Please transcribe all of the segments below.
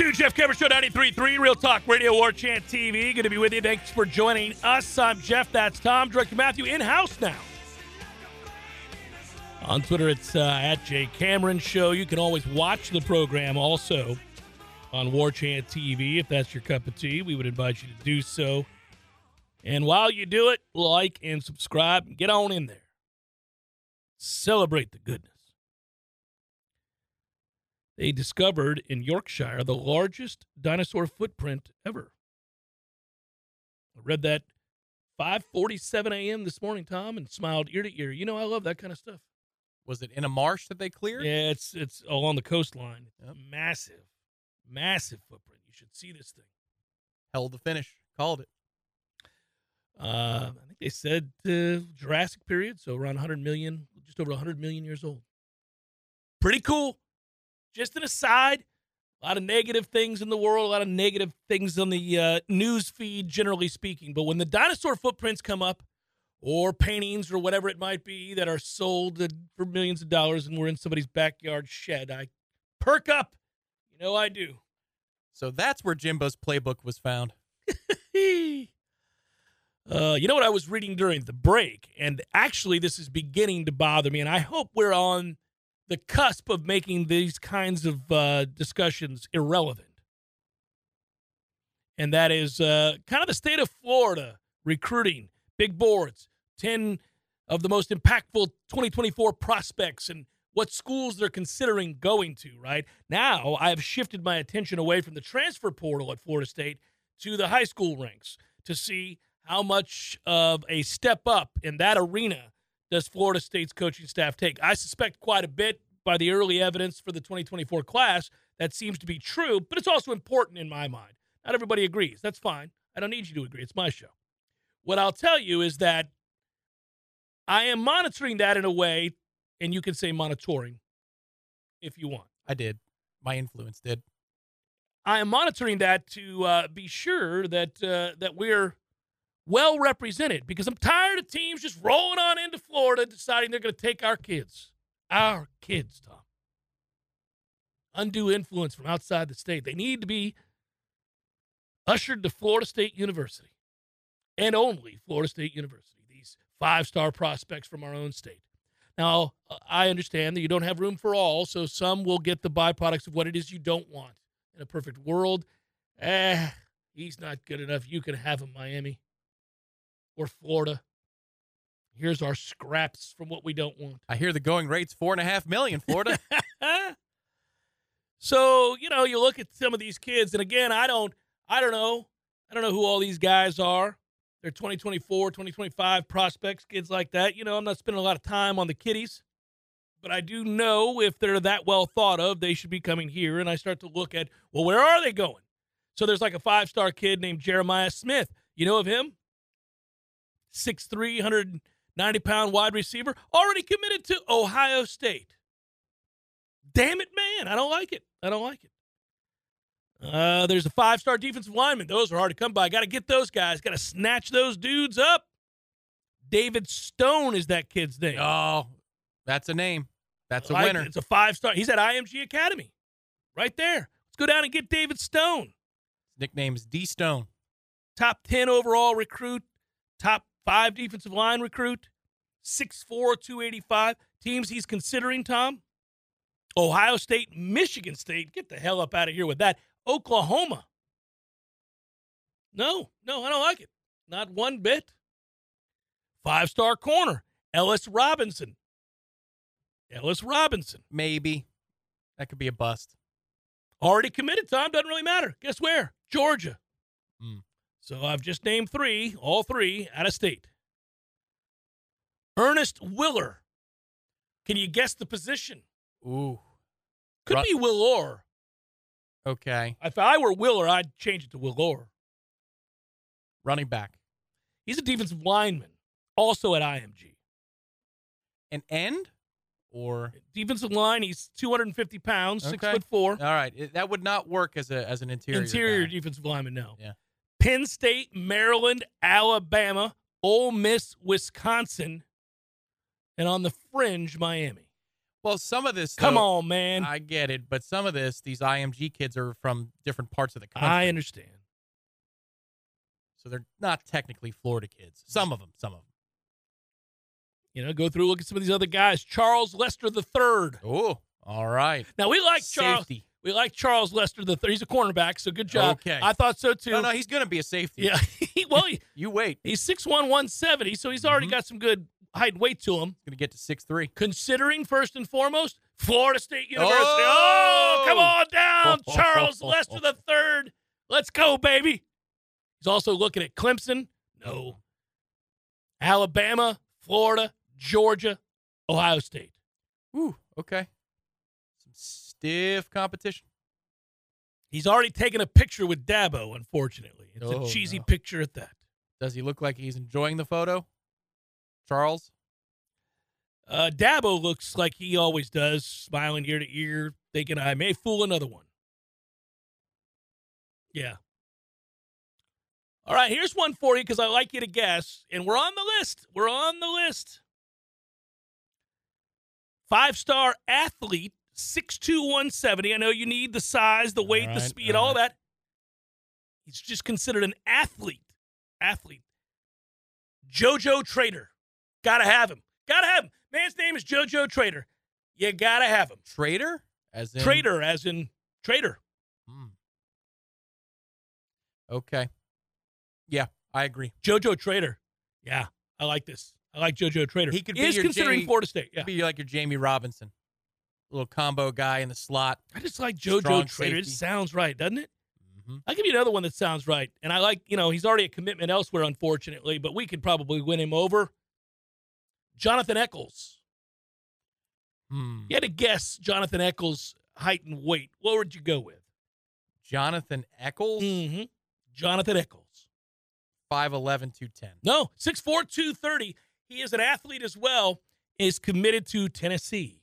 Two, Jeff Cameron Show 93.3, Real Talk Radio, War Chant TV. Good to be with you. Thanks for joining us. I'm Jeff. That's Tom. Director Matthew in house now. On Twitter, it's uh, at Jay Cameron Show. You can always watch the program also on War Chant TV if that's your cup of tea. We would invite you to do so. And while you do it, like and subscribe get on in there. Celebrate the goodness. They discovered in Yorkshire the largest dinosaur footprint ever. I read that 5:47 a.m. this morning, Tom, and smiled ear to ear. You know I love that kind of stuff. Was it in a marsh that they cleared? Yeah, it's it's along the coastline. Yep. Massive, massive footprint. You should see this thing. Held the finish. Called it. Uh, I think they said uh, Jurassic period, so around 100 million, just over 100 million years old. Pretty cool. Just an aside, a lot of negative things in the world, a lot of negative things on the uh, news feed, generally speaking. But when the dinosaur footprints come up, or paintings or whatever it might be that are sold for millions of dollars and we're in somebody's backyard shed, I perk up. You know I do. So that's where Jimbo's playbook was found. uh, you know what I was reading during the break? And actually, this is beginning to bother me. And I hope we're on the cusp of making these kinds of uh, discussions irrelevant. And that is uh, kind of the state of Florida recruiting, big boards, 10 of the most impactful 2024 prospects and what schools they're considering going to, right? Now, I have shifted my attention away from the transfer portal at Florida State to the high school ranks to see how much of a step up in that arena does Florida State's coaching staff take. I suspect quite a bit by the early evidence for the 2024 class that seems to be true, but it's also important in my mind. Not everybody agrees. That's fine. I don't need you to agree. It's my show. What I'll tell you is that I am monitoring that in a way, and you can say monitoring if you want. I did. My influence did. I am monitoring that to uh, be sure that uh, that we're well represented because I'm tired of teams just rolling on into Florida deciding they're going to take our kids, our kids, Tom. Undue influence from outside the state. They need to be ushered to Florida State University and only Florida State University these five star prospects from our own state. Now, I understand that you don't have room for all, so some will get the byproducts of what it is you don't want. In a perfect world, eh, he's not good enough. You can have him, Miami or Florida. Here's our scraps from what we don't want. I hear the going rate's four and a half million, Florida. so, you know, you look at some of these kids, and again, I don't I don't know. I don't know who all these guys are. They're 2024, 2025 prospects, kids like that. You know, I'm not spending a lot of time on the kiddies, but I do know if they're that well thought of, they should be coming here. And I start to look at, well, where are they going? So there's like a five star kid named Jeremiah Smith. You know of him? 6'3, 190 pound wide receiver, already committed to Ohio State. Damn it, man. I don't like it. I don't like it. Uh, there's a five star defensive lineman. Those are hard to come by. Got to get those guys. Got to snatch those dudes up. David Stone is that kid's name. Oh, that's a name. That's a like winner. It. It's a five star. He's at IMG Academy, right there. Let's go down and get David Stone. His nickname's D Stone. Top ten overall recruit. Top five defensive line recruit. 6'4, 285. Teams he's considering, Tom? Ohio State, Michigan State. Get the hell up out of here with that. Oklahoma. No, no, I don't like it. Not one bit. Five star corner, Ellis Robinson. Ellis Robinson. Maybe. That could be a bust. Already committed, Tom. Doesn't really matter. Guess where? Georgia. So I've just named three, all three out of state. Ernest Willer. Can you guess the position? Ooh. Could Ru- be Willor. Okay. If I were Willer, I'd change it to Will Willor. Running back. He's a defensive lineman, also at IMG. An end? Or Defensive line, he's 250 pounds, six foot four. all right, that would not work as a as an interior. Interior guy. defensive lineman, no. Yeah. Penn State, Maryland, Alabama, Ole Miss, Wisconsin, and on the fringe, Miami. Well, some of this. Come though, on, man. I get it, but some of this, these IMG kids are from different parts of the country, I understand. so they're not technically Florida kids. Some of them. Some of them. You know, go through, look at some of these other guys. Charles Lester the third. Oh, all right. Now we like Charles. Safety. We like Charles Lester the third. He's a cornerback, so good job. Okay. I thought so too. No, no, he's going to be a safety. Yeah. well, he, You wait. he's 6'1", 170, so he's already Mhm. got some good height and weight to him. He's going to get to six three. Considering first and foremost, Florida State University. Oh! Oh, come on down, Charles Lester the third. Let's go, baby. He's also looking at Clemson. No. Alabama, Florida, Georgia, Ohio State. Ooh, okay. Stiff competition. He's already taken a picture with Dabo, unfortunately. It's Oh, a cheesy no. picture at that. Does he look like he's enjoying the photo? Charles? Uh, Dabo looks like he always does, smiling ear to ear, thinking I may fool another one. Yeah. All right, here's one for you because I like you to guess, and we're on the list. We're on the list. Five star athlete, 6'2, 170. I know you need the size, the weight, All the speed, all all right. that. He's just considered an athlete. Athlete. JoJo Trader. Gotta have him. Gotta have him. Man's name is JoJo Trader. You gotta have him. Trader? As in Trader, as in trader. Hmm. Okay. Yeah, I agree. JoJo Trader. Yeah, I like this. I like JoJo Trader. He could be is considering Jamie- Florida State. Yeah, Be like your Jamie Robinson. Little combo guy in the slot. I just like JoJo Strong Trader. It sounds right, doesn't it? hmm I'll give you another one that sounds right. And I like, you know, he's already a commitment elsewhere, unfortunately, but we could probably win him over. Jonathan Eccles. Hmm. You had to guess Jonathan Eccles' height and weight. What would you go with? Jonathan Eccles, Mm-hmm. Jonathan Eccles. 5'11, 210. No, 6'4", 230. He is an athlete as well, is committed to Tennessee.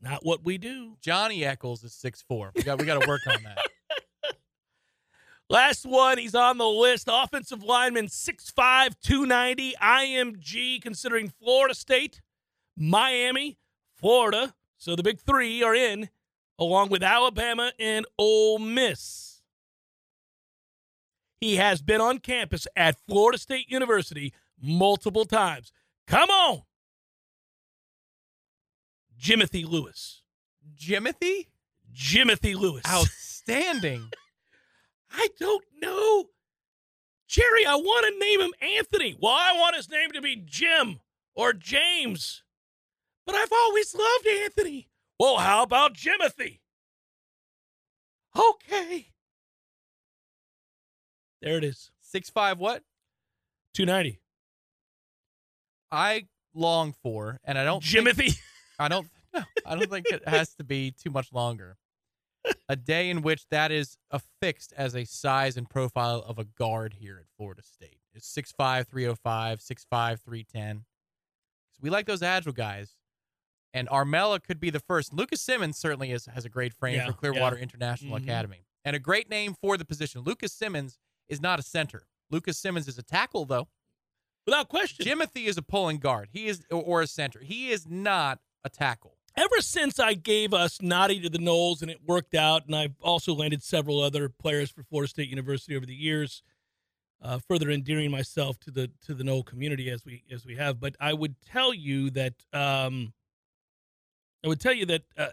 Not what we do. Johnny Eccles is 6'4. We got we got to work on that. Last one, he's on the list. Offensive lineman, 6'5", 290. IMG, considering Florida State, Miami, Florida. So the big three are in, along with Alabama and Ole Miss. He has been on campus at Florida State University multiple times. Come on. Jimothy Lewis. Jimothy? Jimothy Lewis. Outstanding. I don't know. Jerry, I want to name him Anthony. Well, I want his name to be Jim or James. But I've always loved Anthony. Well, how about Jimothy? Okay. There it is. Six five what? 290. I long for, and I don't think- Jimothy. I don't. No, I don't think it has to be too much longer. A day in which that is affixed as a size and profile of a guard here at Florida State. It's 6'5", 305, 6'5", 310. So we like those agile guys. And Armella could be the first. Lucas Simmons certainly is, has a great frame Yeah, for Clearwater yeah. International Mhm. Academy. And a great name for the position. Lucas Simmons is not a center. Lucas Simmons is a tackle, though. Without question. Jimothy is a pulling guard. He is or a center. He is not a tackle. ever since I gave us Naughty to the Noles and it worked out, and I've also landed several other players for Florida State University over the years, uh, further endearing myself to the to the Nole community as we as we have. But I would tell you that um, I would tell you that uh,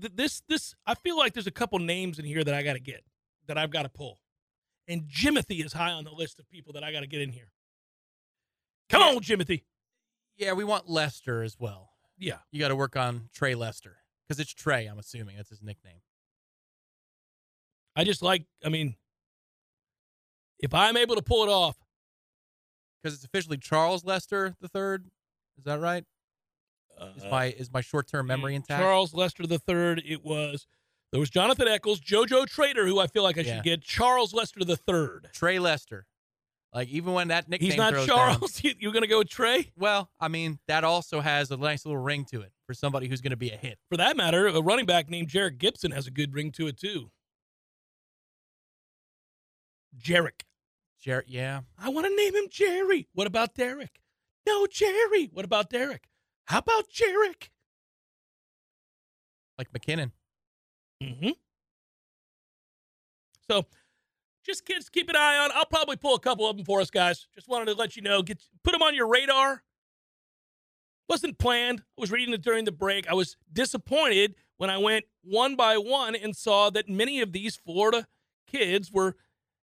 th- this this I feel like there's a couple names in here that I got to get that I've got to pull, and Jimothy is high on the list of people that I got to get in here. Come on, Jimothy. Yeah, we want Lester as well. Yeah, You got to work on Trey Lester because it's Trey. I'm assuming that's his nickname. I just like. I mean, if I'm able to pull it off, Because it's officially Charles Lester the third. Is that right? Is uh, my is my short term memory intact? Charles Lester the third. It was there was Jonathan Eccles, JoJo Trader, who I feel like I Yeah. should get. Charles Lester the third. Trey Lester. Like even when that nickname He's not down- Charles. You- You're gonna go with Trey? well, I mean that also has a nice little ring to it for somebody who's going to be a hit. For that matter, a running back named Jerrick Gibson has a good ring to it too. Jarek. Jarrett, yeah. I want to name him Jerry. What about Derek? No, Jerry. What about Derek? How about Jarek? Like McKinnon. Mm-hmm. So, just kids, keep an eye on. I'll probably pull a couple of them for us, guys. Just wanted to let you know, get put them on your radar. Wasn't planned. I was reading it during the break. I was disappointed when I went one by one and saw that many of these Florida kids were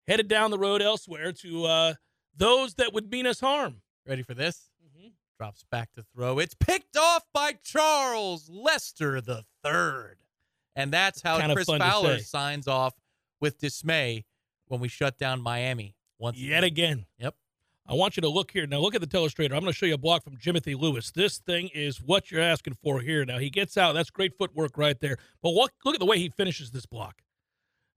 headed down the road elsewhere to uh, those that would mean us harm. Ready for this? Mm-hmm. Drops back to throw. It's picked off by Charles Lester the third. And that's how Chris Fowler signs off with dismay when we shut down Miami once Yet again. Yep. I want you to look here. Now, look at the telestrator. I'm going to show you a block from Jimothy Lewis. This thing is what you're asking for here. Now, he gets out. That's great footwork right there. But look, look at the way he finishes this block.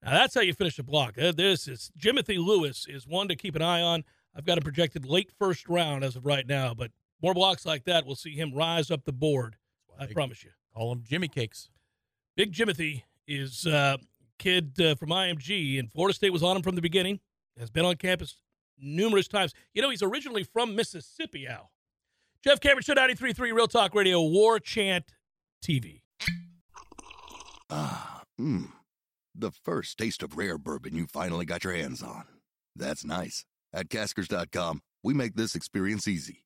Now, that's how you finish a block. Uh, This is Jimothy Lewis is one to keep an eye on. I've got him projected late first round as of right now, but more blocks like that we'll see him rise up the board. I promise you. Call him Jimmy Cakes. Big Jimothy is a kid uh, from IMG, and Florida State was on him from the beginning. Has been on campus numerous times. You know, he's originally from Mississippi, Al. Jeff Cameron, Show 93.3 Real Talk Radio, War Chant TV. Ah, mmm. The first taste of rare bourbon you finally got your hands on. That's nice. At Caskers.com, we make this experience easy.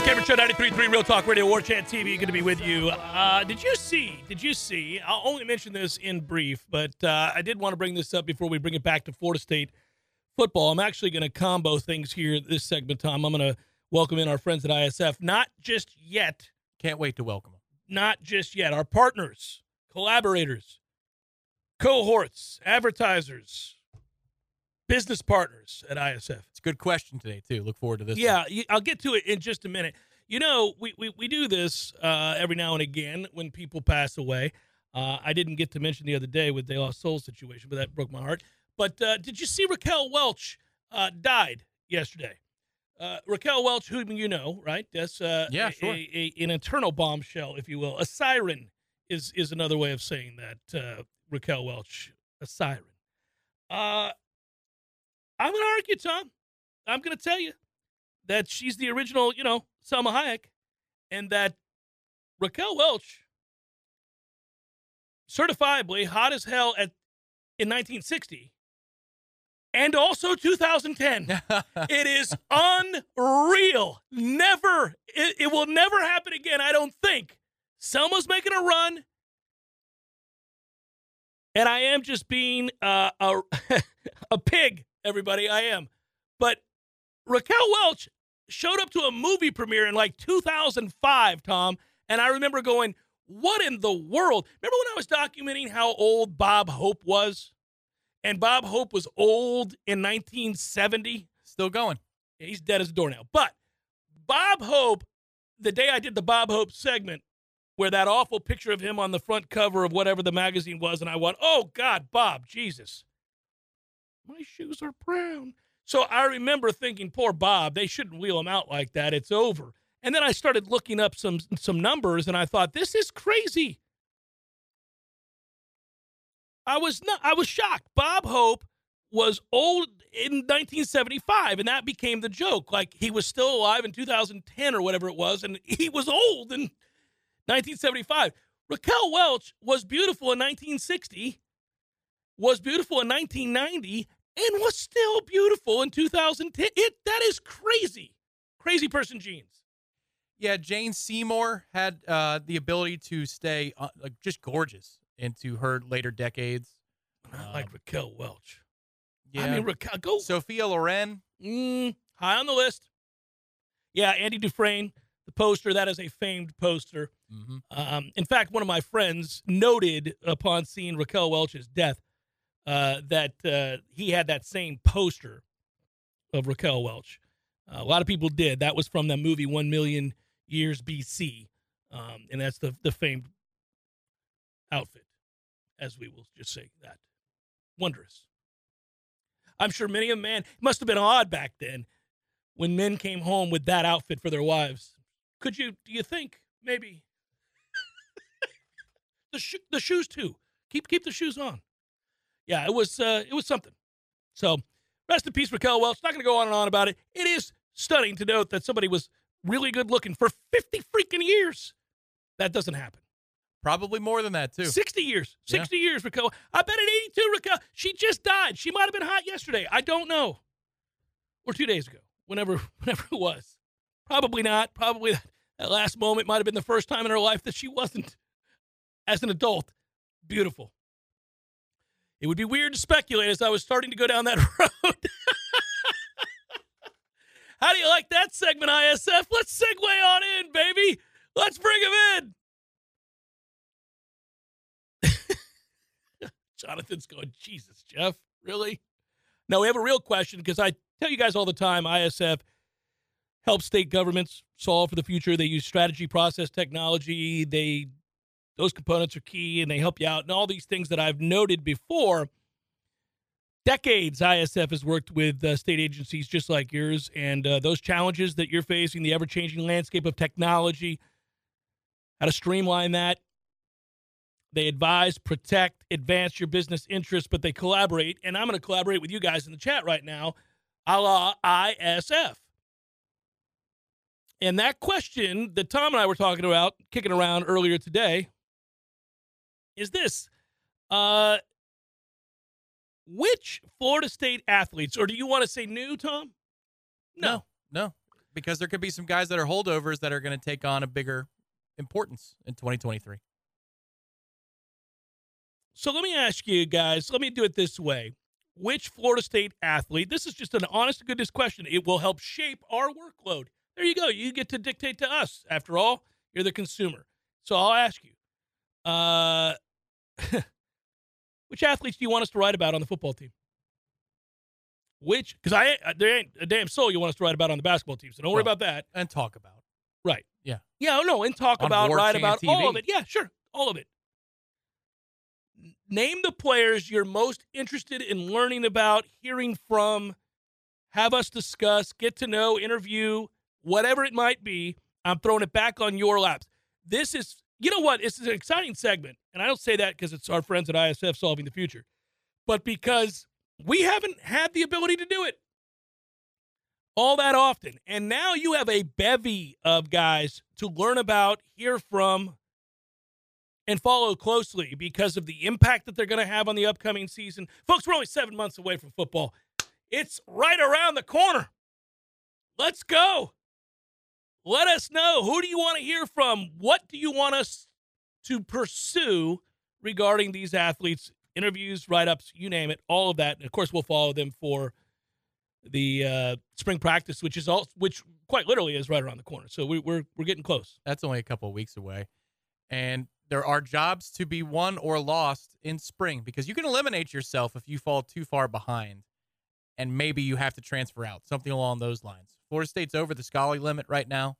Jeff Cameron, Show 93.3 Real Talk Radio, War Chant TV, good to be with you. Uh, did you see, did you see, I'll only mention this in brief, but uh, I did want to bring this up before we bring it back to Florida State football. I'm actually going to combo things here this segment, Tom. I'm going to welcome in our friends at ISF, not just yet, Can't wait to welcome them. not just yet, our partners, collaborators, cohorts, advertisers, business partners at ISF. It's a good question today, too. Look forward to this. one. Yeah, y- I'll get to it in just a minute. You know, we, we, we do this uh, every now and again when people pass away. Uh, I didn't get to mention the other day with De La Soul situation, but that broke my heart. But uh, did you see Raquel Welch uh, died yesterday? Uh, Raquel Welch, whom you know, right? That's uh, Yeah, sure. a, a, an eternal bombshell, if you will. A siren is is another way of saying that. Uh, Raquel Welch, a siren. Uh, I'm going to argue, Tom. I'm going to tell you that she's the original, you know, Salma Hayek, and that Raquel Welch, certifiably hot as hell at in 1960, and also 2010. it is unreal. Never, it, it will never happen again. I don't think. Salma's making a run, and I am just being uh, a a pig. Everybody, I am. But Raquel Welch showed up to a movie premiere in like 2005, Tom, and I remember going, "What in the world?" Remember when I was documenting how old Bob Hope was, and Bob Hope was old in 1970. Still going. He's dead as a doornail. But Bob Hope, the day I did the Bob Hope segment, where that awful picture of him on the front cover of whatever the magazine was, and I went, "Oh God, Bob, Jesus, my shoes are brown." So I remember thinking, "Poor Bob, they shouldn't wheel him out like that. It's over." And then I started looking up some some numbers, and I thought this is crazy. I was not. I was shocked. Bob Hope was old in 1975, and that became the joke. Like he was still alive in 2010 or whatever it was, and he was old in 1975. Raquel Welch was beautiful in 1960, was beautiful in 1990, and was still beautiful in 2010. It that is crazy, crazy person genes. Yeah, Jane Seymour had uh, the ability to stay uh, like just gorgeous into her later decades. Not like Um, Raquel Welch. Yeah, I mean, Raquel, go Sophia Loren. mm, high on the list. Yeah, Andy Dufresne, the poster. That is a famed poster. Mm-hmm. Um, in fact, one of my friends noted upon seeing Raquel Welch's death uh, that uh, he had that same poster of Raquel Welch. Uh, a lot of people did. That was from the movie One Million Years BC, um, and that's the the famed outfit, as we will just say that. Wondrous. I'm sure many a man must have been odd back then when men came home with that outfit for their wives. Could you? Do you think maybe? the sho- the shoes too. Keep keep the shoes on. Yeah, it was uh, it was something. So rest in peace, Raquel Welch. Not going to go on and on about it. It is stunning to note that somebody was really good looking for 50 freaking years. That doesn't happen. Probably more than that too. 60 years. Yeah. 60 years, Raquel. I bet at 82, Raquel, she just died. She might have been hot yesterday. I don't know. Or two days ago, whenever, whenever it was. Probably not. Probably that last moment might have been the first time in her life that she wasn't, as an adult, beautiful. It would be weird to speculate as I was starting to go down that road. How do you like that segment, ISF? Let's segue on in, baby. Let's bring him in. Jonathan's going, Jesus, Jeff, really? No, we have a real question because I tell you guys all the time ISF helps state governments solve for the future. They use strategy, process, technology. They those components are key and they help you out and all these things that I've noted before. Decades ISF has worked with uh, state agencies just like yours, and uh, those challenges that you're facing, the ever changing landscape of technology, how to streamline that. They advise, protect, advance your business interests, but they collaborate. And I'm going to collaborate with you guys in the chat right now, a la ISF. And that question that Tom and I were talking about, kicking around earlier today, is this. Uh, which Florida State athletes, or do you want to say new, Tom? No, no, because there could be some guys that are holdovers that are going to take on a bigger importance in 2023. So let me ask you guys, let me do it this way. Which Florida State athlete, this is just an honest to goodness question, it will help shape our workload. There you go. You get to dictate to us. After all, you're the consumer. So I'll ask you, uh, which athletes do you want us to write about on the football team? Which, because I ain't- there ain't a damn soul you want us to write about on the basketball team, so don't worry about that. And talk about. Right. Yeah. Yeah, no, and talk On about, write about all of it. Yeah, sure. All of it. Name the players you're most interested in learning about, hearing from, have us discuss, get to know, interview, whatever it might be. I'm throwing it back on your laps. This is, you know what? This is an exciting segment. And I don't say that because it's our friends at ISF solving the future, but because we haven't had the ability to do it all that often. And now you have a bevy of guys to learn about, hear from, and follow closely because of the impact that they're going to have on the upcoming season. Folks, we're only seven months away from football. It's right around the corner. Let's go. Let us know. Who do you want to hear from? What do you want us to pursue regarding these athletes? Interviews, write ups, you name it, all of that. And of course, we'll follow them for the uh, spring practice, which is all, which quite literally is right around the corner. So we, we're we're getting close. That's only a couple weeks away. And there are jobs to be won or lost in spring because you can eliminate yourself if you fall too far behind and maybe you have to transfer out, something along those lines. Florida State's over the scholarly limit right now.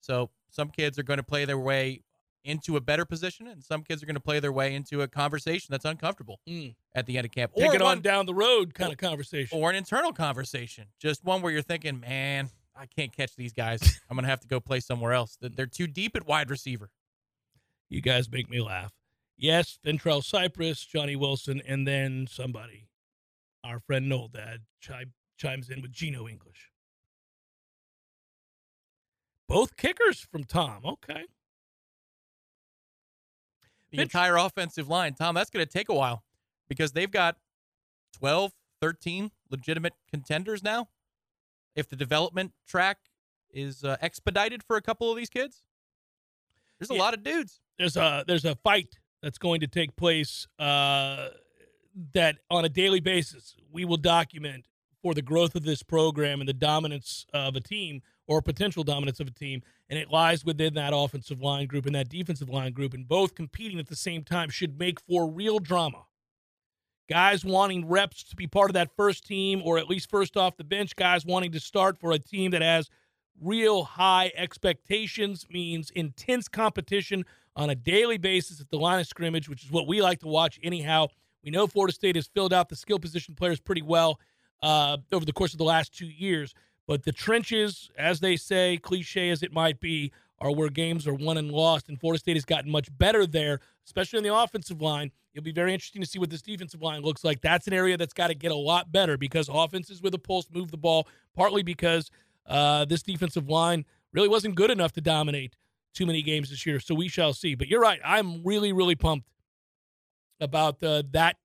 So some kids are going to play their way into a better position and some kids are going to play their way into a conversation that's uncomfortable Mm. at the end of camp. Take or it one, on down the road kind of conversation. or an internal conversation. Just one where you're thinking, man, I can't catch these guys. I'm going to have to go play somewhere else. They're- They're too deep at wide receiver. You guys make me laugh. Yes, Fentrell Cypress, Johnny Wilson, and then somebody. Our friend Noel Dad chi- chimes in with Gino English. Both kickers from Tom. Okay. The entire offensive line, Tom, that's going to take a while because they've got 12, 13 legitimate contenders now. If the development track is uh, expedited for a couple of these kids, there's a Yeah. lot of dudes. there's a there's a fight that's going to take place uh, that on a daily basis we will document for the growth of this program and the dominance of a team or potential dominance of a team and it lies within that offensive line group and that defensive line group and both competing at the same time should make for real drama guys wanting reps to be part of that first team or at least first off the bench guys wanting to start for a team that has real high expectations means intense competition on a daily basis at the line of scrimmage, which is what we like to watch anyhow. We know Florida State has filled out the skill position players pretty well uh, over the course of the last two years, but the trenches, as they say, cliche as it might be, are where games are won and lost, and Florida State has gotten much better there, especially on the offensive line. It'll be very interesting to see what this defensive line looks like. That's an area that's got to get a lot better because offenses with a pulse move the ball, partly because uh, this defensive line really wasn't good enough to dominate too many games this year. So we shall see. But you're right. I'm really, really pumped about uh, that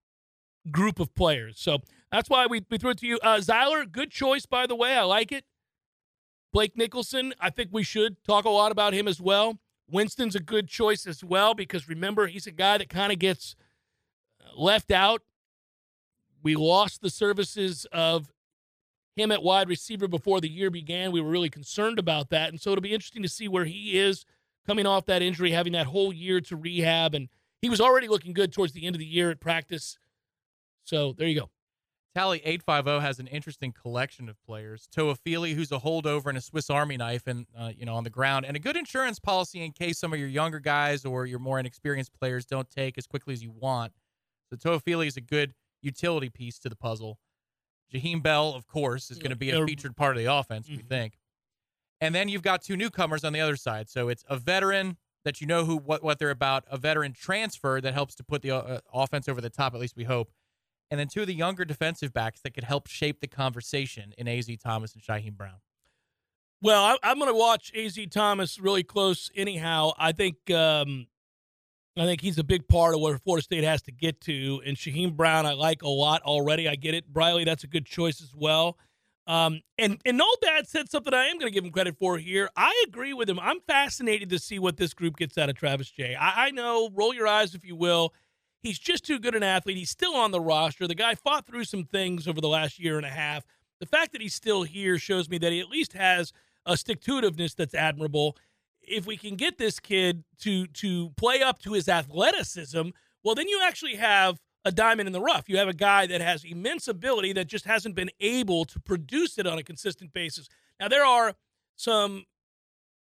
group of players. So that's why we, we threw it to you. Uh, Zyler, good choice, by the way. I like it. Blake Nichelson, I think we should talk a lot about him as well. Winston's a good choice as well because remember, he's a guy that kind of gets left out. We lost the services of him at wide receiver before the year began. We were really concerned about that. And so it'll be interesting to see where he is coming off that injury, having that whole year to rehab. And he was already looking good towards the end of the year at practice. So there you go. Tally 850 has an interesting collection of players. Toafili, who's a holdover and a Swiss Army knife and uh, you know on the ground, and a good insurance policy in case some of your younger guys or your more inexperienced players don't take as quickly as you want. So Toafili is a good utility piece to the puzzle. Jaheim Bell, of course, is going to be a featured part of the offense, we Mhm. think. And then you've got two newcomers on the other side. So it's a veteran that you know who what what they're about, a veteran transfer that helps to put the uh, offense over the top. At least we hope. And then two of the younger defensive backs that could help shape the conversation in Az Thomas and Shyheim Brown. Well, I, I'm going to watch Az Thomas really close. Anyhow, I think um, I think he's a big part of where Florida State has to get to. And Shyheim Brown, I like a lot already. I get it. Briley, that's a good choice as well. Um, and and Noel Dad said something I am going to give him credit for here. I agree with him. I'm fascinated to see what this group gets out of Travis Jay. I, I know, roll your eyes if you will. He's just too good an athlete. He's still on the roster. The guy fought through some things over the last year and a half. The fact that he's still here shows me that he at least has a stick to itiveness that's admirable. If we can get this kid to to play up to his athleticism, well, then you actually have a diamond in the rough. You have a guy that has immense ability that just hasn't been able to produce it on a consistent basis. Now there are some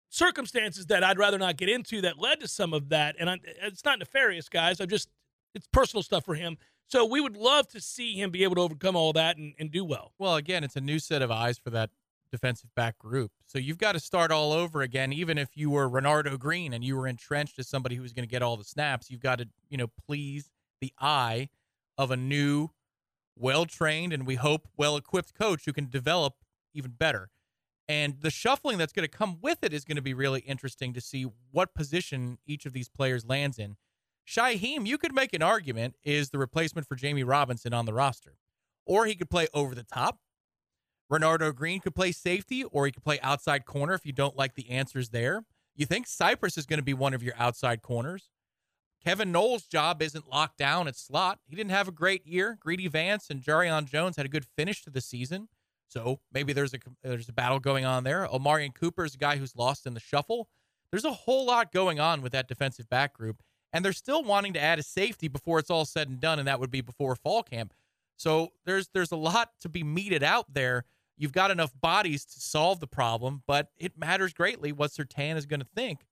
circumstances that I'd rather not get into that led to some of that, and I, it's not nefarious, guys. I'm just it's personal stuff for him. So we would love to see him be able to overcome all that and, and do well. Well, again, it's a new set of eyes for that defensive back group. So you've got to start all over again. Even if you were Renardo Green and you were entrenched as somebody who was going to get all the snaps, you've got to, you know, please the eye of a new, well trained, and we hope well equipped coach who can develop even better. And the shuffling that's going to come with it is going to be really interesting to see what position each of these players lands in. Shyheim, you could make an argument, is the replacement for Jamie Robinson on the roster. Or he could play over the top. Renardo Green could play safety, or he could play outside corner if you don't like the answers there. You think Cypress is going to be one of your outside corners. Kevin Knowles' job isn't locked down at slot. He didn't have a great year. Greedy Vance and Jarrian Jones had a good finish to the season. So maybe there's a there's a battle going on there. Omarion Cooper is a guy who's lost in the shuffle. There's a whole lot going on with that defensive back group, and they're still wanting to add a safety before it's all said and done, and that would be before fall camp. So there's there's a lot to be meted out there. You've got enough bodies to solve the problem, but it matters greatly what Surtain is going to think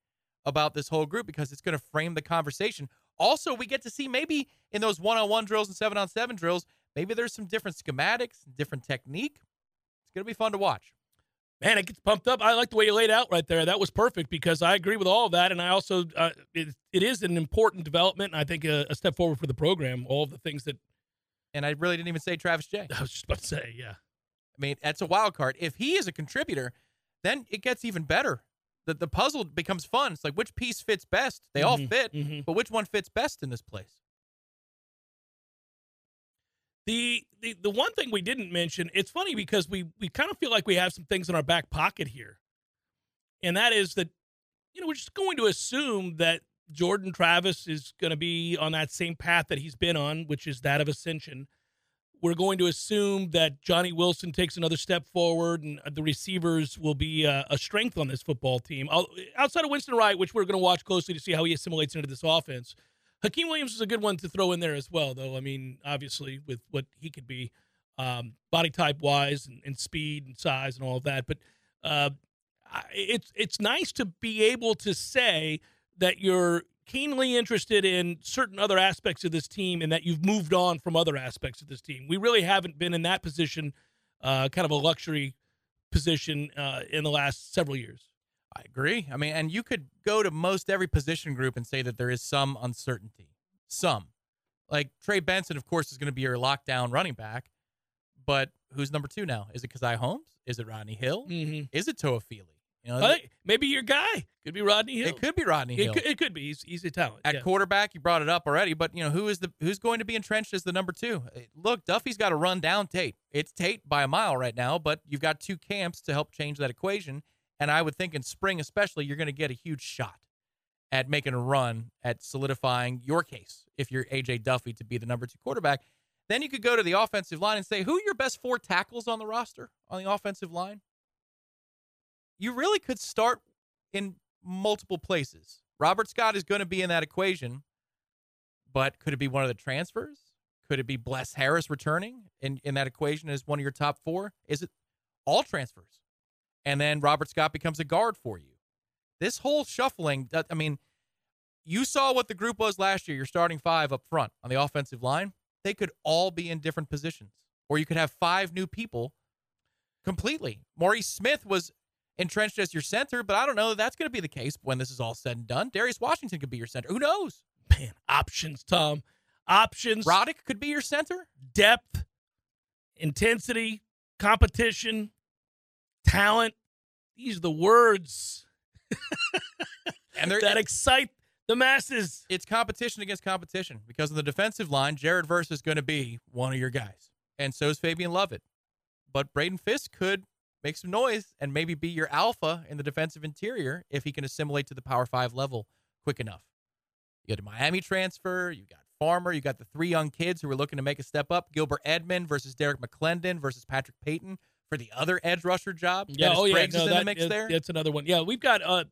about this whole group because it's going to frame the conversation. Also, we get to see maybe in those one-on-one drills and seven-on-seven drills, maybe there's some different schematics, different technique. It's going to be fun to watch. man, it gets pumped up. I like the way you laid out right there. That was perfect because I agree with all of that, and I also uh, it, it is an important development. And I think a, a, step forward for the program. All of the things that, and I really didn't even say Travis Jay. I was just about to say, yeah. I mean, that's a wild card. If he is a contributor, then it gets even better. The the puzzle becomes fun. It's like which piece fits best. They mm-hmm, all fit, mm-hmm. but which one fits best in this place? The, the the one thing we didn't mention, it's funny because we we kind of feel like we have some things in our back pocket here. And that is that you know, we're just going to assume that Jordan Travis is going to be on that same path that he's been on, which is that of ascension. We're going to assume that Johnny Wilson takes another step forward and the receivers will be a, a strength on this football team. Outside of Winston Wright, which we're going to watch closely to see how he assimilates into this offense. Hykeem Williams is a good one to throw in there as well, though. I mean, obviously, with what he could be um, body type wise and, and, speed and size and all of that. But uh, it's it's nice to be able to say that you're keenly interested in certain other aspects of this team and that you've moved on from other aspects of this team. We really haven't been in that position, uh, kind of a luxury position uh, in the last several years. I agree. I mean, and you could go to most every position group and say that there is some uncertainty. Some. Like Trey Benson, of course, is going to be your lockdown running back. But who's number two now? Is it Caziah Holmes? Is it Rodney Hill? Mm-hmm. Is it Toafili? You know, maybe your guy could be Rodney Hill. It could be Rodney Hill. It could, it could be. He's, he's a talent. At yeah. quarterback, you brought it up already, but you know who is the who's going to be entrenched as the number two? Uh, look, Duffy's got to run down Tate. It's Tate by a mile right now, but you've got two camps to help change that equation. And I would think in spring, especially, you're going to get a huge shot at making a run at solidifying your case if you're AJ Duffy to be the number two quarterback. Then you could go to the offensive line and say, who are your best four tackles on the roster on the offensive line? You really could start in multiple places. Robert Scott is going to be in that equation, but could it be one of the transfers? Could it be Bless Harris returning in, in that equation as one of your top four? Is it all transfers? and then Robert Scott becomes a guard for you. This whole shuffling, I mean, you saw what the group was last year. You're starting five up front on the offensive line. They could all be in different positions, or you could have five new people completely. Maurice Smith was entrenched as your center, but I don't know that's going to be the case when this is all said and done. Darius Washington could be your center. Who knows? Man, options, Tom. Options. Roddick could be your center. Depth, intensity, competition talent. These are the words and that excite the masses. It's competition against competition because on the defensive line, Jared Verse is going to be one of your guys, and so is Fabian Lovett. But Braden Fisk could make some noise and maybe be your alpha in the defensive interior if he can assimilate to the Power Five level quick enough. You got a Miami transfer. You got Farmer. You got the three young kids who are looking to make a step up. Gilbert Edmond versus Derrick McLendon versus Patrick Payton for the other edge rusher job. Yeah, Dennis oh yeah, Briggs no, is that, the mix there. That's another one. Yeah, we've got uh,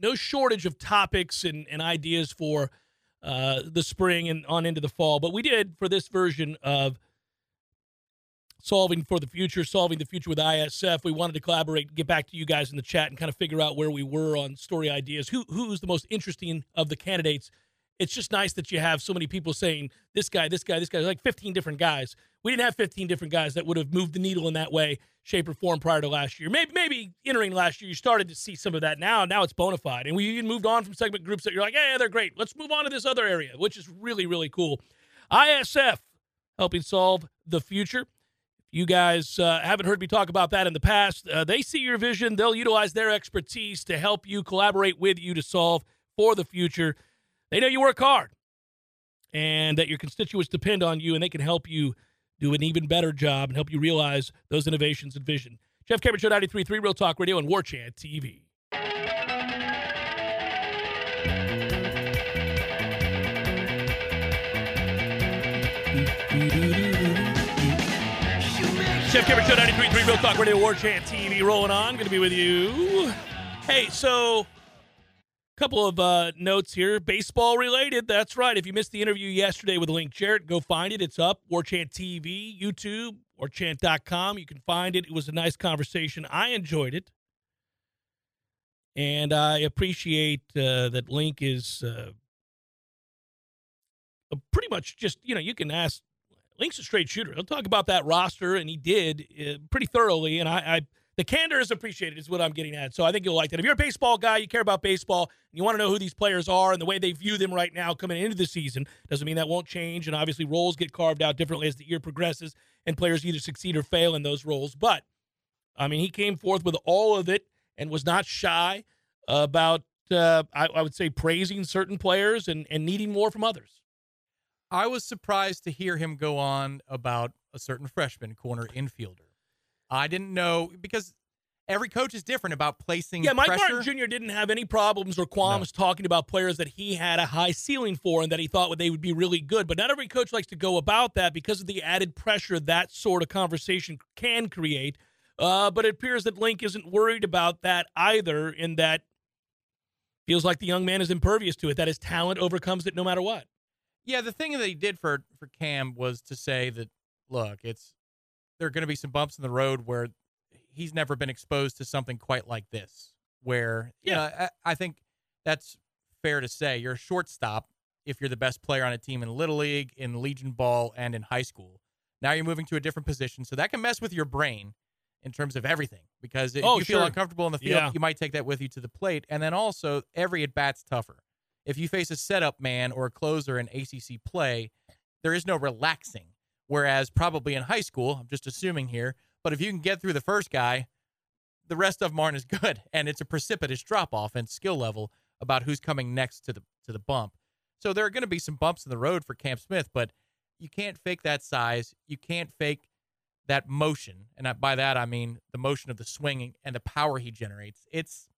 no shortage of topics and, and ideas for uh, the spring and on into the fall. But we did for this version of solving for the future, solving the future with ISF. We wanted to collaborate, get back to you guys in the chat, and kind of figure out where we were on story ideas. Who who's the most interesting of the candidates? It's just nice that you have so many people saying this guy, this guy, this guy. Like 15 different guys. We didn't have 15 different guys that would have moved the needle in that way shape, or form prior to last year. Maybe, maybe entering last year, you started to see some of that. Now, now it's bona fide, and we even moved on from segment groups that you're like, yeah, they're great. Let's move on to this other area, which is really, really cool. ISF helping solve the future. You guys uh, haven't heard me talk about that in the past, uh, they see your vision. They'll utilize their expertise to help you collaborate with you to solve for the future. They know you work hard and that your constituents depend on you, and they can help you do an even better job and help you realize those innovations and vision. Jeff Cameron Show 93.3 Real Talk Radio and War Chant TV. Jeff Cameron Show 93.3 Real Talk Radio War Chant TV rolling on. Going to be with you. Hey, so a couple of uh, notes here, baseball related. That's right. If you missed the interview yesterday with Link Jarrett, go find it. It's up. Warchant TV, YouTube, warchant.com. You can find it. It was a nice conversation. I enjoyed it. And I appreciate uh, that Link is uh, pretty much just, you know, you can ask. Link's a straight shooter. He'll talk about that roster, and he did uh, pretty thoroughly. And I, I the candor is appreciated, is what I'm getting at. So I think you'll like that. If you're a baseball guy, you care about baseball, and you want to know who these players are and the way they view them right now coming into the season, doesn't mean that won't change. And obviously, roles get carved out differently as the year progresses, and players either succeed or fail in those roles. But I mean, he came forth with all of it and was not shy about, uh, I, I would say, praising certain players and, and needing more from others. I was surprised to hear him go on about a certain freshman corner infielder. I didn't know because every coach is different about placing. Yeah, Mike pressure. Martin Jr. didn't have any problems or qualms talking about players that he had a high ceiling for and that he thought they would be really good. But not every coach likes to go about that because of the added pressure that sort of conversation can create. Uh, but it appears that Link isn't worried about that either, in that feels like the young man is impervious to it, that his talent overcomes it no matter what. Yeah, the thing that he did for for Cam was to say that look, it's there are going to be some bumps in the road where he's never been exposed to something quite like this. Where yeah, you know, I, I think that's fair to say. You're a shortstop if you're the best player on a team in little league, in Legion ball, and in high school. Now you're moving to a different position, so that can mess with your brain in terms of everything. Because if Oh, you feel uncomfortable in the field, Yeah. you might take that with you to the plate, and then also every at bat's tougher. If you face a setup man or a closer in ACC play, there is no relaxing. Whereas probably in high school, I'm just assuming here, but if you can get through the first guy, the rest of them aren't as good, and it's a precipitous drop off in skill level about who's coming next to the to the bump. So there are going to be some bumps in the road for Cam Smith, but you can't fake that size. You can't fake that motion, and by that I mean the motion of the swinging and the power he generates. It's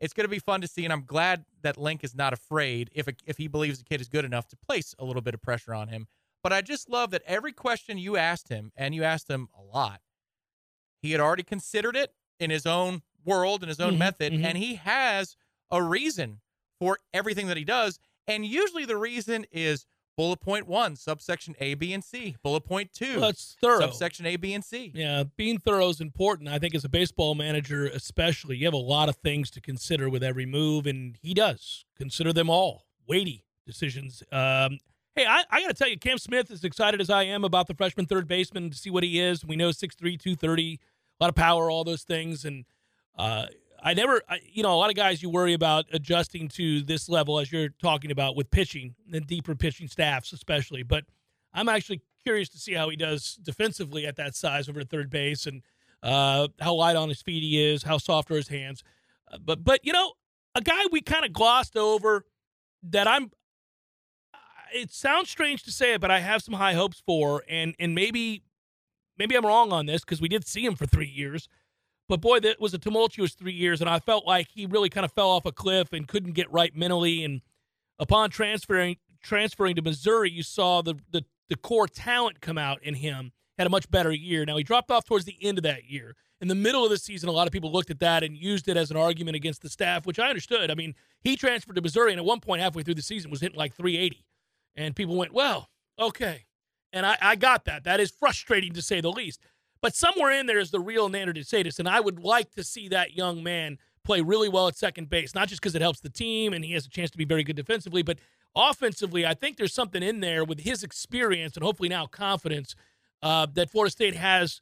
it's going to be fun to see, and I'm glad that Link is not afraid if a, if he believes the kid is good enough to place a little bit of pressure on him. But I just love that every question you asked him, and you asked him a lot, he had already considered it in his own world and his own Mhm, method, mhm. and he has a reason for everything that he does. And usually the reason is bullet point one, subsection A, B, and C. Bullet point two, Well, it's thorough. subsection A, B, and C. Yeah, being thorough is important. I think as a baseball manager, especially, you have a lot of things to consider with every move, and he does consider them all weighty decisions. Um, hey, I, I got to tell you, Cam Smith, as excited as I am about the freshman third baseman to see what he is. We know 6'3", 230, a lot of power, all those things, and uh, I never, I, you know, a lot of guys you worry about adjusting to this level as you're talking about with pitching and deeper pitching staffs, especially, but. I'm actually curious to see how he does defensively at that size over at third base and uh, how light on his feet he is, how soft are his hands. Uh, but but you know, a guy we kind of glossed over that I'm. It sounds strange to say it, but I have some high hopes for, and and maybe maybe I'm wrong on this because we did see him for three years. But boy, that was a tumultuous three years, and I felt like he really kind of fell off a cliff and couldn't get right mentally. And upon transferring transferring to Missouri, you saw the the, the core talent come out in him. Had a much better year. Now he dropped off towards the end of that year. In the middle of the season, a lot of people looked at that and used it as an argument against the staff, which I understood. I mean, he transferred to Missouri, and at one point halfway through the season was hitting like 380, and people went, "Well, okay," and I, I got that. That is frustrating to say the least. But somewhere in there is the real Nander De Sedas, and I would like to see that young man play really well at second base, not just because it helps the team and he has a chance to be very good defensively, but offensively, I think there's something in there with his experience and hopefully now confidence uh, that Florida State has,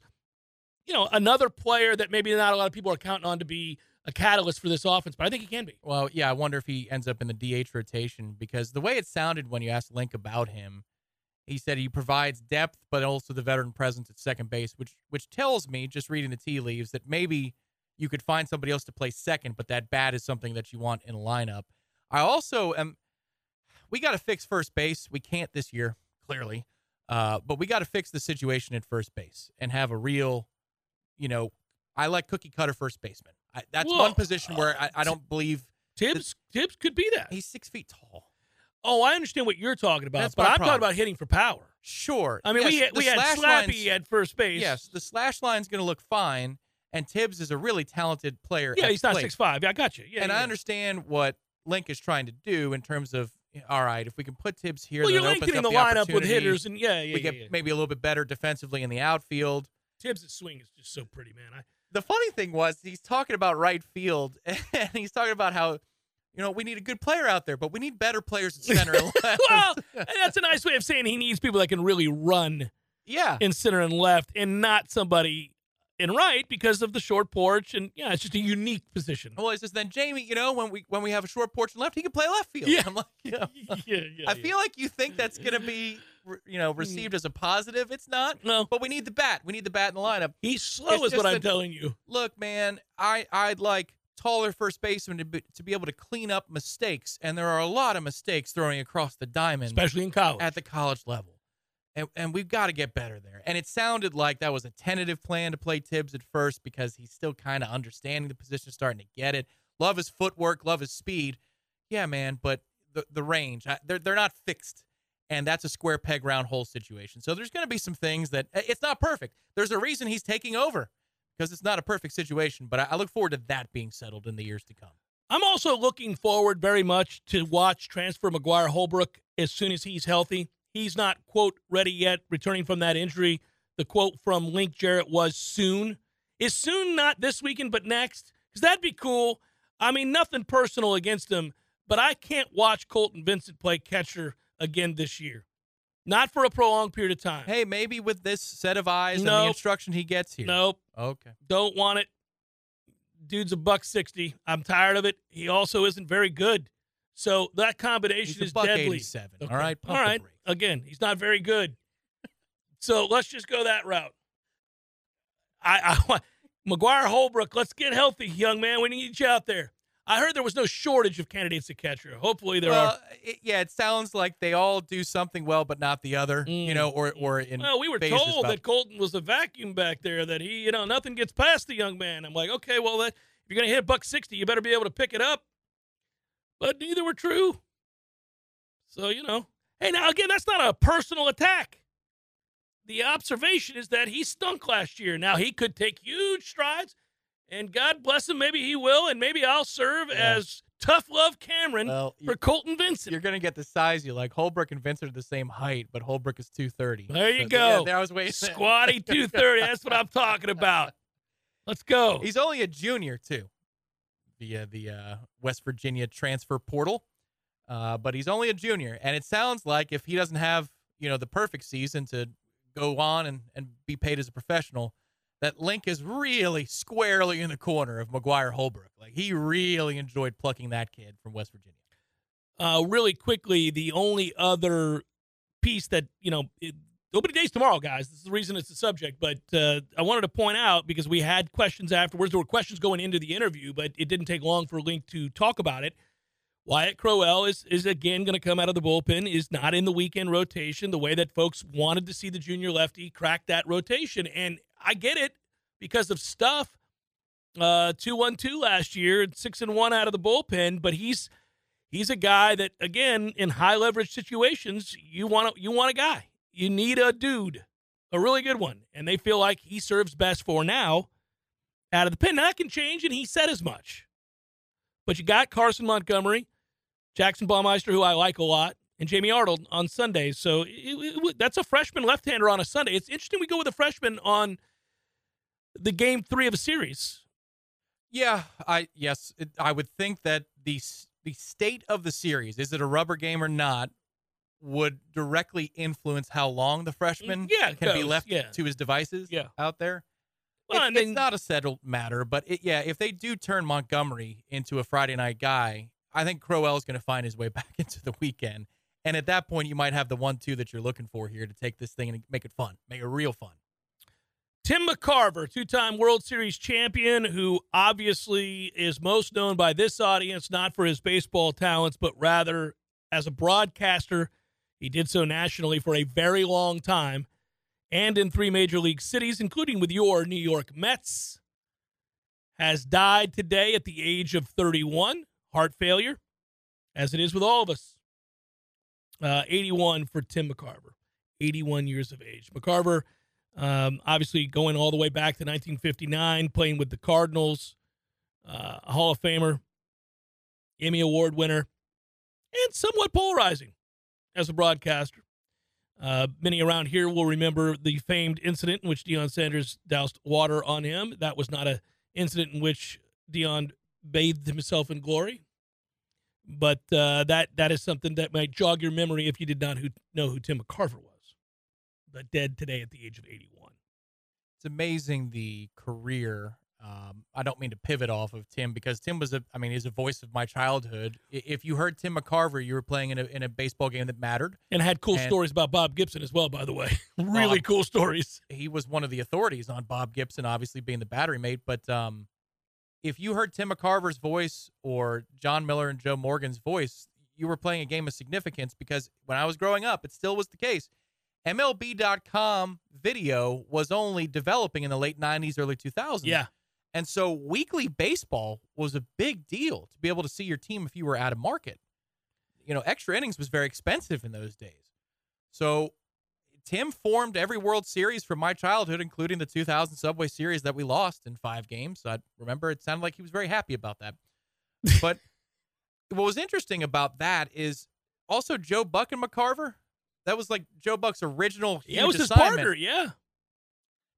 you know, another player that maybe not a lot of people are counting on to be a catalyst for this offense, but I think he can be. Well, yeah, I wonder if he ends up in the DH rotation because the way it sounded when you asked Link about him, he said he provides depth but also the veteran presence at second base, which which tells me just reading the tea leaves that maybe you could find somebody else to play second, but that bat is something that you want in a lineup. I also am we got to fix first base. We can't this year, clearly. Uh, but we got to fix the situation at first base and have a real, you know, I like cookie cutter first baseman. I, that's Well, one position where I, I don't believe Tibbs, Tibbs could be that. he's six feet tall. Oh, I understand what you're talking about, That's but my I'm talking about hitting for power. Sure. I mean, we Yes, had, the we had slash Slappy lines- at first base. Yes, the slash line's going to look fine, and Tibbs is a really talented player. Yeah, at he's not plate. six five. Yeah, I got you. Yeah, and yeah. I understand what Link is trying to do in terms of all right, if we can put Tibbs here, Well, then you're it opens the lineup with opportunity. hitters, and yeah, yeah, we yeah, get yeah. maybe a little bit better defensively in the outfield. Tibbs' swing is just so pretty, man. I, The funny thing was he's talking about right field, and he's talking about how you know we need a good player out there, but we need better players at center and left. well, that's a nice way of saying he needs people that can really run yeah, in center and left, and not somebody in right because of the short porch, and yeah, it's just a unique position. Well, it's just then Jamie, you know, when we when we have a short porch and left, he can play left field. Yeah. I'm like, yeah. yeah, yeah. I feel like you think that's going to be, you know, hmm. received as a positive. It's not. no, But we need the bat. We need the bat in the lineup. he's slow, It's is what I'm telling you. Look, man, I I'd like taller first baseman to be, to be able to clean up mistakes, and there are a lot of mistakes throwing across the diamond Especially in college. at the college level. And, and we've got to get better there. And it sounded like that was a tentative plan to play Tibbs at first because he's still kind of understanding the position, starting to get it. Love his footwork, love his speed. Yeah, man, but the, the range, I, they're, they're not fixed. And that's a square peg round hole situation. So there's going to be some things that eh, it's not perfect. There's a reason he's taking over because it's not a perfect situation. But I, I look forward to that being settled in the years to come. I'm also looking forward very much to watch transfer McGuire Holbrook as soon as he's healthy. He's not, quote, ready yet, returning from that injury. The quote from Link Jarrett was soon. Is soon not this weekend, but next? Because that'd be cool. I mean, nothing personal against him, but I can't watch Colton Vincent play catcher again this year. Not for a prolonged period of time. Hey, maybe with this set of eyes and the instruction he gets here. Nope. Okay. Don't want it. Dude's a buck sixty. I'm tired of it. He also isn't very good. So that combination is deadly. 87. Okay. All right. All the Again, he's not very good. so let's just go that route. I, I McGuire Holbrook, let's get healthy, young man. We need you out there. I heard there was no shortage of candidates at catcher. Hopefully there well, are. it, yeah, it sounds like they all do something well, but not the other. You Mm. know, or or in Well, we were told that Colton was a vacuum back there. That he, you know, nothing gets past the young man. I'm like, okay, well, that, if you're gonna hit buck sixty, you better be able to pick it up. But neither were true. So you know, hey, now again, that's not a personal attack. The observation is that he stunk last year. Now he could take huge strides, and God bless him, maybe he will, and maybe I'll serve Yeah. as tough love Cameron well, for Colton Vincent. you're gonna get the size you like. Holbrook and Vincent are the same height, but Holbrook is two thirty. There you Yeah, go. there I was waiting. Squatty 230. That's what I'm talking about. Let's go. He's only a junior too, via the uh, West Virginia transfer portal. Uh, but he's only a junior, and it sounds like if he doesn't have you know the perfect season to go on and, and be paid as a professional, that Link is really squarely in the corner of McGuire Holbrook. Like he really enjoyed plucking that kid from West Virginia. Uh, really quickly, the only other piece that, you know, it, opening days tomorrow, guys. This is the reason it's a subject, but uh, I wanted to point out because we had questions afterwards. There were questions going into the interview, but it didn't take long for Link to talk about it. Wyatt Crowell is is again going to come out of the bullpen. Is not in the weekend rotation the way that folks wanted to see the junior lefty crack that rotation, and I get it because of stuff. Uh, two one two last year, six and one out of the bullpen, but he's he's a guy that again in high leverage situations you want to, you want a guy. You need a dude, a really good one, and they feel like he serves best for now out of the pen. Now, that can change, and he said as much. But you got Carson Montgomery, Jackson Baumeister, who I like a lot, and Jamie Arnold on Sundays. So it, it, that's a freshman left-hander on a Sunday. It's interesting we go with a freshman on the game three of a series. Yeah, I yes, it, I would think that the the state of the series, is it a rubber game or not, would directly influence how long the freshman mm, Yeah, it can be left yeah. to his devices Yeah. out there. Well, It- and then- it's not a settled matter, but it, yeah, if they do turn Montgomery into a Friday night guy, I think Crowell is going to find his way back into the weekend. And at that point, you might have the one-two that you're looking for here to take this thing and make it fun, make it real fun. Tim McCarver, two time World Series champion, who obviously is most known by this audience not for his baseball talents, but rather as a broadcaster. He did so nationally for a very long time and in three major league cities, including with your New York Mets. Has died today at the age of 31, heart failure, as it is with all of us. Uh, 81 for Tim McCarver, 81 years of age. McCarver. Um, obviously, going all the way back to 1959, playing with the Cardinals, uh, Hall of Famer, Emmy Award winner, and somewhat polarizing as a broadcaster. Uh, many around here will remember the famed incident in which Deion Sanders doused water on him. That was not a incident in which Deion bathed himself in glory, but uh, that that is something that might jog your memory if you did not who, know who Tim McCarver was but dead today at the age of 81. it's amazing the career. Um, I don't mean to pivot off of Tim because Tim was a, I mean, he's a voice of my childhood. If you heard Tim McCarver, you were playing in a in a baseball game that mattered. And had cool And- stories about Bob Gibson as well, by the way. really Bob- cool stories. He was one of the authorities on Bob Gibson, obviously being the battery mate. But um, if you heard Tim McCarver's voice or Jon Miller and Joe Morgan's voice, you were playing a game of significance because when I was growing up, it still was the case. MLB.com video was only developing in the late 90s, early 2000s. Yeah. And so weekly baseball was a big deal to be able to see your team if you were out of market. You know, extra innings was very expensive in those days. So Tim formed every World Series from my childhood, including the 2000 Subway Series that we lost in five games. I remember it sounded like he was very happy about that. But what was interesting about that is also Joe Buck and McCarver. That was like Joe Buck's original Yeah, it was his assignment. partner. Yeah.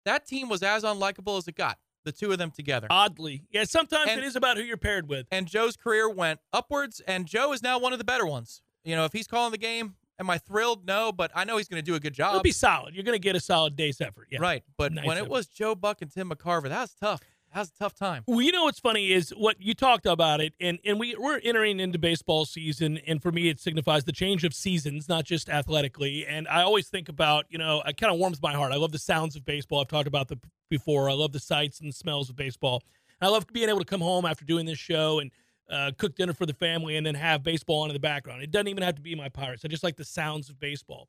That team was as unlikable as it got. The two of them together. Oddly. Yeah, sometimes And- it is about who you're paired with. and Joe's career went upwards, and Joe is now one of the better ones. You know, if he's calling the game, am I thrilled? No, but I know he's going to do a good job. It'll be solid. You're going to get a solid day's effort. Yeah. Right, but Nice when it was Joe Buck and Tim McCarver, that was tough. Was a tough time. Well, you know what's funny is what you talked about it, and and we we're entering into baseball season, and for me it signifies the change of seasons, not just athletically. And I always think about, you know, it kind of warms my heart. I love the sounds of baseball. I've talked about the before. I love the sights and smells of baseball. I love being able to come home after doing this show and uh, cook dinner for the family, and then have baseball on in the background. It doesn't even have to be my Pirates. I just like the sounds of baseball.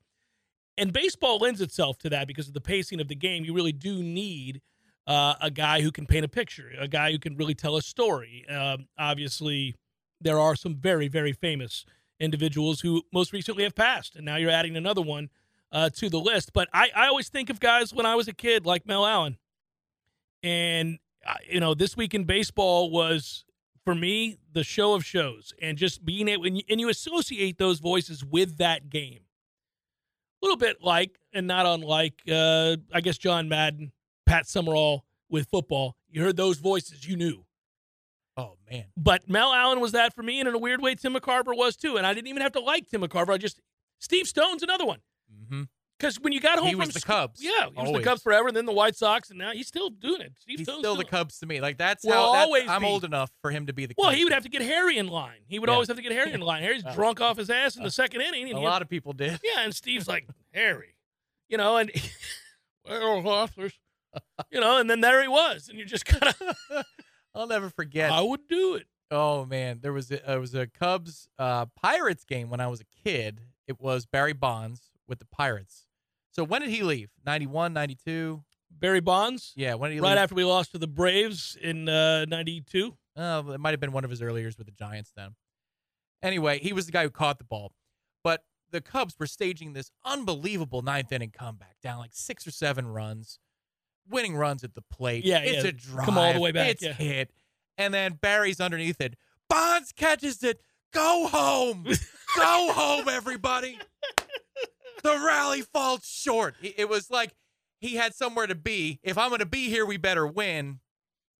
And baseball lends itself to that because of the pacing of the game. You really do need uh, a guy who can paint a picture, a guy who can really tell a story. Um, obviously, there are some very, very famous individuals who most recently have passed, and now you're adding another one uh, to the list. But I, I always think of guys when I was a kid like Mel Allen. And, uh, you know, this week in baseball was, for me, the show of shows. And just being able, and you, and you associate those voices with that game. A little bit like, and not unlike, uh, I guess, John Madden, Pat Summerall with football. You heard those voices, you knew. Oh man, But Mel Allen was that for me, and in a weird way, Tim McCarver was too. And I didn't even have to like Tim McCarver. I just Steve Stone's another one mm-hmm. because when you got home He from was the school- Cubs, yeah, he was the. Cubs forever, and then the White Sox, and now he's still doing it. Steve he's Stone's still the. Cubs to me. Like that's how that's, always I'm be. old enough for him to be the. Well, Cubs he would have to get Harry in line. He would Yeah. always have to get Harry in line. Harry's Uh, drunk off his ass in the second inning. And A lot of people did. yeah, and Steve's like Harry, you know, and well, officers, you know, and then there he was, and you just kind of, I'll never forget. I would do it. Oh man, there was a, it was a Cubs uh, Pirates game when I was a kid. It was Barry Bonds with the Pirates. So when did he leave? 91, 92? Barry Bonds, Yeah, when did he right leave? after we lost to the Braves in uh, '92. Oh, it might have been one of his earlier years with the Giants then. Anyway, he was the guy who caught the ball. But the Cubs were staging this unbelievable ninth inning comeback, down like six or seven runs, winning runs at the plate. Yeah, it's yeah. a drive. Come all the way back, It's yeah. hit. And then Barry's underneath it. Bonds catches it. Go home. Go home, everybody. The rally falls short. It was like he had somewhere to be. If I'm going to be here, we better win.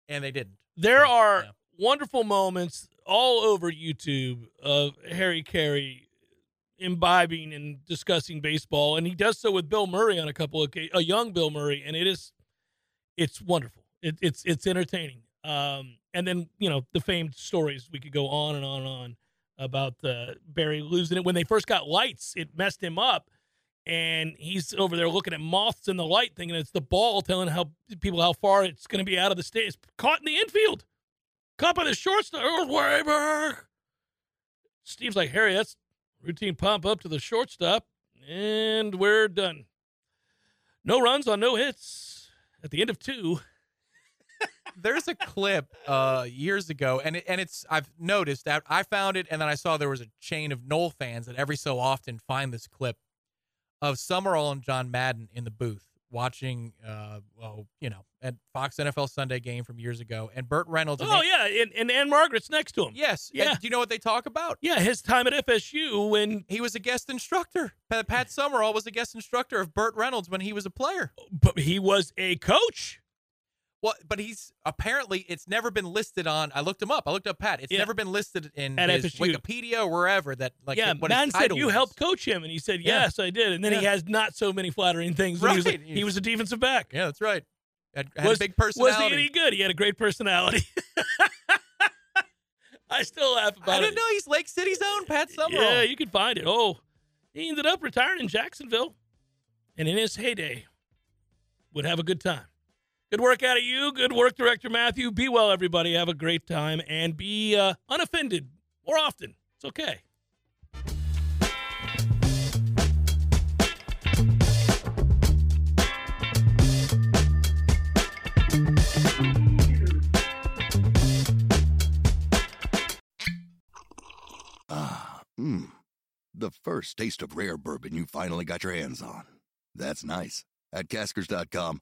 And they didn't. There are Yeah. wonderful moments all over YouTube of Harry Caray imbibing and discussing baseball, and he does so with Bill Murray on a couple of occasions, a young Bill Murray, and it is, it's wonderful. It, it's it's entertaining. Um, and then you know the famed stories we could go on and on and on about uh, Barry losing it when they first got lights. It messed him up. And he's over there looking at moths in the light, thinking it's the ball telling how people how far it's going to be out of the state. It's caught in the infield, caught by the shortstop. It back. Steve's like, Harry, that's routine pump up to the shortstop, and we're done. No runs on no hits at the end of two. there's a clip uh years ago and it, and it's I've noticed that I found it and then I saw there was a chain of Nole fans that every so often find this clip of Summerall and John Madden in the booth watching uh well you know at Fox NFL Sunday game from years ago and Burt Reynolds and Oh they- yeah, and, and Ann-Margret's next to him. yes Yeah. and do you know what they talk about Yeah, his time at FSU when he was a guest instructor Pat, Pat Summerall was a guest instructor of Burt Reynolds when he was a player but he was a coach. Well, but he's apparently it's never been listed on. I looked him up. I looked up Pat. It's Yeah. never been listed in At his FSU. Wikipedia or wherever that like yeah, what Madden said you was. helped coach him, and he said Yeah. yes, I did. And then he has not so many flattering things. when He was, a, Right. he was a defensive back. Yeah, that's right. Had, had was, a big personality. Was he any good? He had a great personality. I still laugh about it. I didn't know he's Lake City's own Pat Summerall. Yeah, you can find it. Oh, he ended up retiring in Jacksonville, and in his heyday, would have a good time. Good work out of you. Good work, Director Matthew. Be well, everybody. Have a great time and be uh, unoffended more often. It's okay. Ah, mmm. The first taste of rare bourbon you finally got your hands on. That's nice. At Caskers.com,